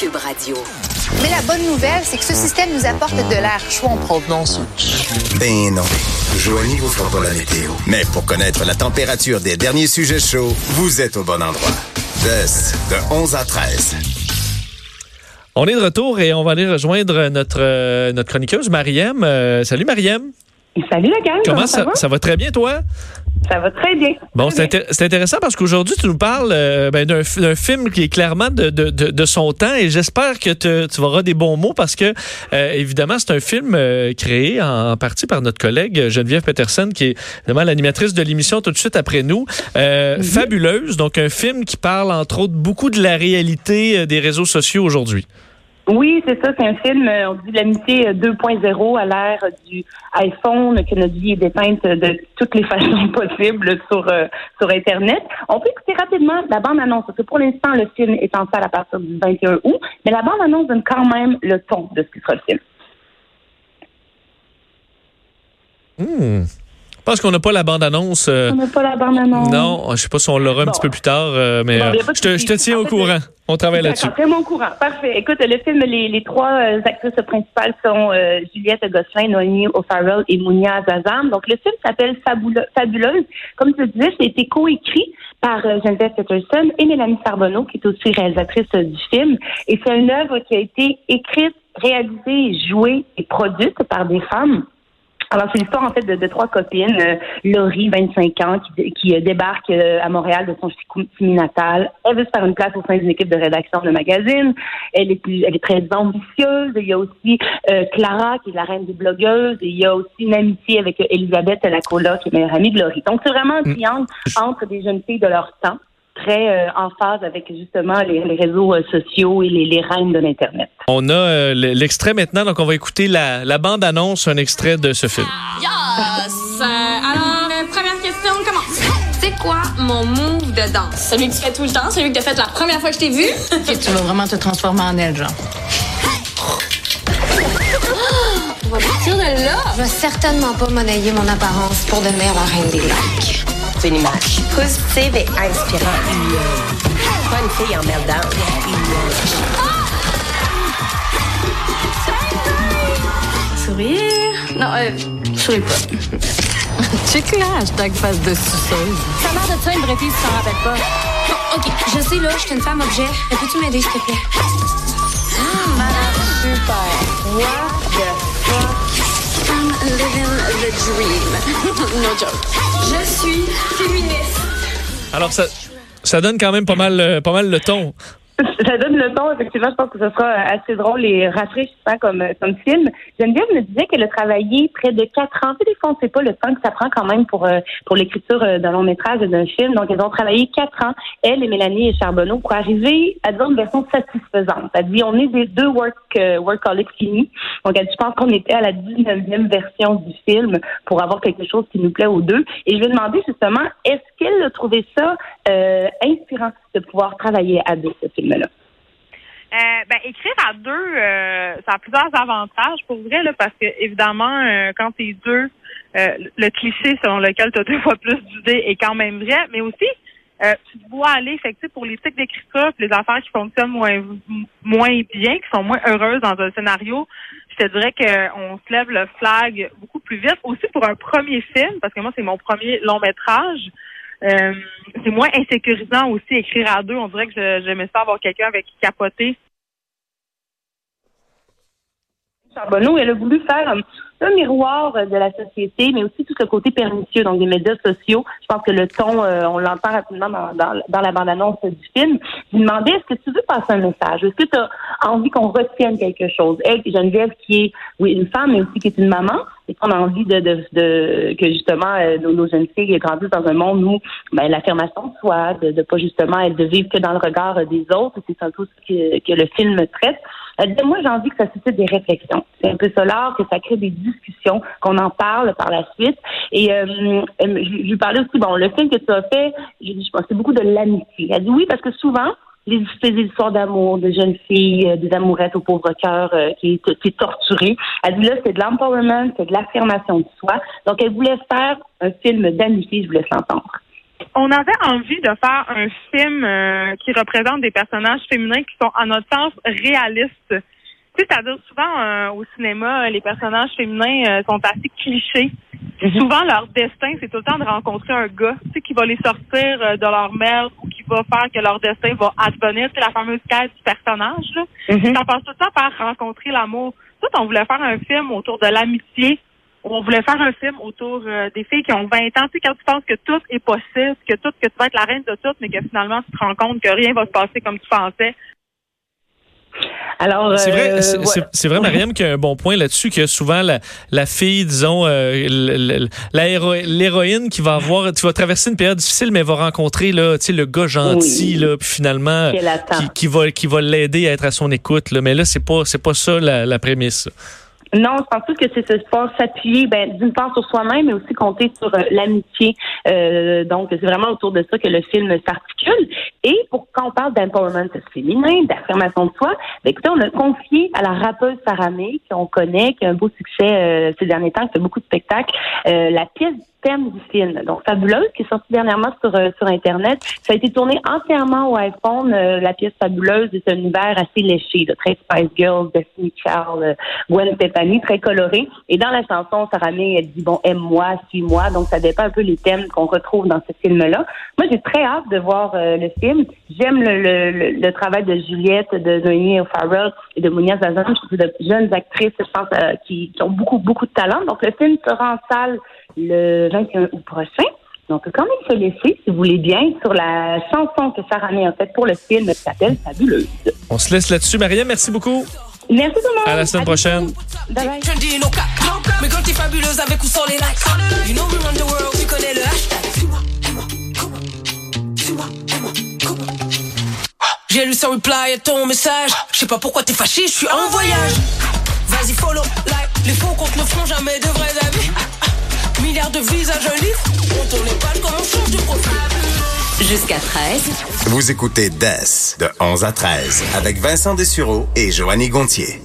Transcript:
Cube Radio. Mais la bonne nouvelle, c'est que ce système nous apporte de l'air chaud en provenance. Ben non. Joignez vous fera pas la météo. Mais pour connaître la température des derniers sujets chauds, vous êtes au bon endroit. Test de 11 à 13. On est de retour et on va aller rejoindre notre, euh, notre chroniqueuse, Mariem. Euh, salut, Mariem. Salut la gang. Comment, ça, ça, va? très bien, toi? Ça va très bien. Bon, c'est intéressant parce qu'aujourd'hui, tu nous parles euh, ben, d'un film qui est clairement de, de, de, son temps et j'espère que te, tu auras des bons mots parce que, euh, évidemment, c'est un film euh, créé en, partie par notre collègue Geneviève Peterson, qui est évidemment l'animatrice de l'émission tout de suite après nous. Mm-hmm. Fabuleuse, donc un film qui parle, entre autres, beaucoup de la réalité des réseaux sociaux aujourd'hui. Oui, c'est ça. C'est un film, euh, on dit l'amitié 2.0 euh, à l'ère du iPhone, que notre vie est dépeinte de toutes les façons possibles sur euh, sur Internet. On peut écouter rapidement la bande-annonce, parce que pour l'instant, le film est en salle à partir du 21 août, mais la bande-annonce donne quand même le ton de ce qui sera le film. Hmm. Pense qu'on n'a pas la bande-annonce. on n'a pas la bande-annonce. Non, je ne sais pas si on l'aura un petit peu plus tard, mais je, te, je, te, tiens au courant. On travaille là-dessus. Très au courant. Parfait. Écoute, le film, les, trois euh, actrices principales sont euh, Juliette Gosselin, Noémie O'Farrell et Mounia Zazam. Donc, le film s'appelle Fabuleuse. Comme tu le disais, a été coécrit par euh, Geneviève Peterson et Mélanie Sarbonneau, qui est aussi réalisatrice du film. Et c'est une œuvre qui a été écrite, réalisée, jouée et produite par des femmes alors, c'est l'histoire, en fait, de, trois copines. Euh, Laurie, 25 ans, qui, qui euh, débarque euh, à Montréal de son Chicoutimi natal. Elle veut se faire une place au sein d'une équipe de rédaction de magazine. Elle est, elle est très ambitieuse. Il y a aussi Clara, qui est la reine des blogueuses. Et il y a aussi une amitié avec Elisabeth, la coloc, qui est meilleure amie de Laurie. Donc, c'est vraiment un mm. triangle entre des jeunes filles de leur temps très euh, en phase avec justement les, réseaux euh, sociaux et les, les, reines de l'Internet. On a euh, l'extrait maintenant, donc on va écouter la, la bande-annonce, un extrait de ce film. Yes! alors, première question, commence. C'est quoi mon move de danse? Celui que tu fais tout le temps, celui que tu as fait la première fois que je t'ai vu? OK, tu vas vraiment te transformer en elle, genre. On va partir de là. Je vais certainement pas monnayer mon apparence pour devenir la reine des lacs c'est une image positive et inspirante. Pas une fille en meltdown. Sourire? Non, euh, souris pas. Check là, hashtag face de suceuse. Ça l'air de ça, une vraie fille, si t'en rappelles pas. OK, je sais, là, je suis une femme objet. Peux-tu m'aider, s'il te plaît? Ah, super. What the fuck? Living the dream. no joke. Je suis féministe. Alors, ça, ça donne quand même pas mal, euh, pas mal le ton. Ça donne le ton, effectivement. Je pense que ce sera assez drôle et rafraîchissant comme, comme film. Geneviève me disait qu'elle a travaillé près de quatre ans. Des fois, on sait pas le temps que ça prend quand même pour, euh, pour l'écriture euh, d'un long métrage d'un film. Donc, elles ont travaillé quatre ans, elle et Mélanie et Charbonneau, pour arriver à dire une version satisfaisante. Elle dit, on est des deux work, euh, workaholics finis. Donc, elle dit, je pense qu'on était à la 19e version du film pour avoir quelque chose qui nous plaît aux deux. Et je lui ai demandé justement, est-ce qu'elle a trouvé ça euh, inspirant de pouvoir travailler à deux, ce Euh, ben, écrire à deux, euh, ça a plusieurs avantages pour vrai, parce que évidemment, euh, quand t'es deux, euh, le cliché selon lequel tu as deux fois plus d'idées est quand même vrai, mais aussi tu te vois aller, fait pour les types d'écriture, les affaires qui fonctionnent moins moins bien, qui sont moins heureuses dans un scénario, je te dirais qu'on se lève le flag beaucoup plus vite. Aussi pour un premier film, parce que moi c'est mon premier long métrage. Euh, c'est moins insécurisant aussi écrire à deux. On dirait que j'aimais ça avoir quelqu'un avec qui capoter. Charbonneau, elle a voulu faire un miroir de la société, mais aussi tout ce côté pernicieux, donc des médias sociaux. Je pense que le ton, euh, on l'entend rapidement dans, dans, la bande-annonce du film. Je lui demandais, est-ce que tu veux passer un message? Est-ce que tu as envie qu'on retienne quelque chose? Elle, Geneviève, qui est, oui, une femme, mais aussi qui est une maman, et qu'on a envie de, de, de que justement euh, nos, jeunes filles grandissent dans un monde où ben, l'affirmation de soi, de, de pas justement être de vivre que dans le regard des autres, c'est peu ce que, que le film traite. Elle moi, j'ai envie que ça suscite des réflexions. C'est un peu cela, que ça crée des discussions, qu'on en parle par la suite. Et euh, euh je, lui parlais aussi, bon, le film que tu as fait, je, je pensais beaucoup de l'amitié. Elle dit oui, parce que souvent, les, histoires d'amour de jeunes filles, euh, des amourettes au pauvre cœur euh, qui, est, torturé. Elle dit là, c'est de l'empowerment, c'est de l'affirmation de soi. Donc, elle voulait faire un film d'amitié, je voulais s'entendre. on avait envie de faire un film euh, qui représente des personnages féminins qui sont, à notre sens, réalistes. Tu sais, c'est-à-dire souvent euh, au cinéma, les personnages féminins euh, sont assez clichés. Souvent, leur destin, c'est tout le temps de rencontrer un gars, tu sais, qui va les sortir de leur merde ou qui va faire que leur destin va advenir. C'est la fameuse quête du personnage. Là. Ça passe tout le temps par rencontrer l'amour. Tout, on voulait faire un film autour de l'amitié, on voulait faire un film autour euh, des filles qui ont 20 ans. Tu sais, quand tu penses que tout est possible, que tout, que tu vas être la reine de tout, mais que finalement, tu te rends compte que rien va se passer comme tu pensais. Alors, C'est vrai, euh, c'est- vrai, Mariam, qu'il y a un bon point là-dessus, que souvent la, la fille, disons, euh, l'héroïne qui va avoir, tu vas traverser une période difficile, mais va rencontrer là, tu sais, le gars gentil, Oui. là, puis finalement, qui, qui va, qui va l'aider à être à son écoute. Là. Mais là, c'est pas, c'est pas ça la, la prémisse. Non, je pense que c'est ce sport s'appuyer, ben, d'une part sur soi-même, mais aussi compter sur euh, l'amitié. Euh, donc, c'est vraiment autour de ça que le film s'articule. Et pour quand on parle d'empowerment féminin, d'affirmation de soi, ben, écoutez, on a confié à la rappeuse Sarah May, qu'on connaît, qui a un beau succès euh, ces derniers temps, qui fait beaucoup de spectacles, euh, la pièce thème du film. Donc, Fabuleuse, qui est sortie dernièrement sur, euh, sur Internet. Ça a été tourné entièrement au iPhone. Euh, la pièce Fabuleuse est un univers assez léché, de très Spice Girls, Destiny Child, euh, Gwen Stefani, très coloré. Et dans la chanson, Sarah elle dit, bon, aime-moi, suis-moi. Donc, ça dépend un peu les thèmes qu'on retrouve dans ce film-là. Moi, j'ai très hâte de voir euh, le film. J'aime le, le, le, le travail de Juliette, de Noémie O'Farrell et de Mounia Zazan. Je trouve de jeunes actrices, je pense, euh, qui, qui ont beaucoup, beaucoup de talent. Donc, le film sera en salle le 21 août prochain. Donc, quand même se laisser, si vous voulez bien, sur la chanson que Sarah May a faite pour le film qui s'appelle Fabuleuse. On se laisse là-dessus. Mariam, merci beaucoup. Merci tout le monde. À la semaine prochaine. Bye bye. Sans reply à ton message. Je sais pas pourquoi t'es fâché, je suis en voyage. Vas-y, follow, like. Les faux comptes ne feront jamais de vrais amis. Milliards de visages, un livre. On tourne les pages comme on change de profil. Jusqu'à 13. Vous écoutez DES de 11 à 13 avec Vincent Dessureau et Joanny Gontier.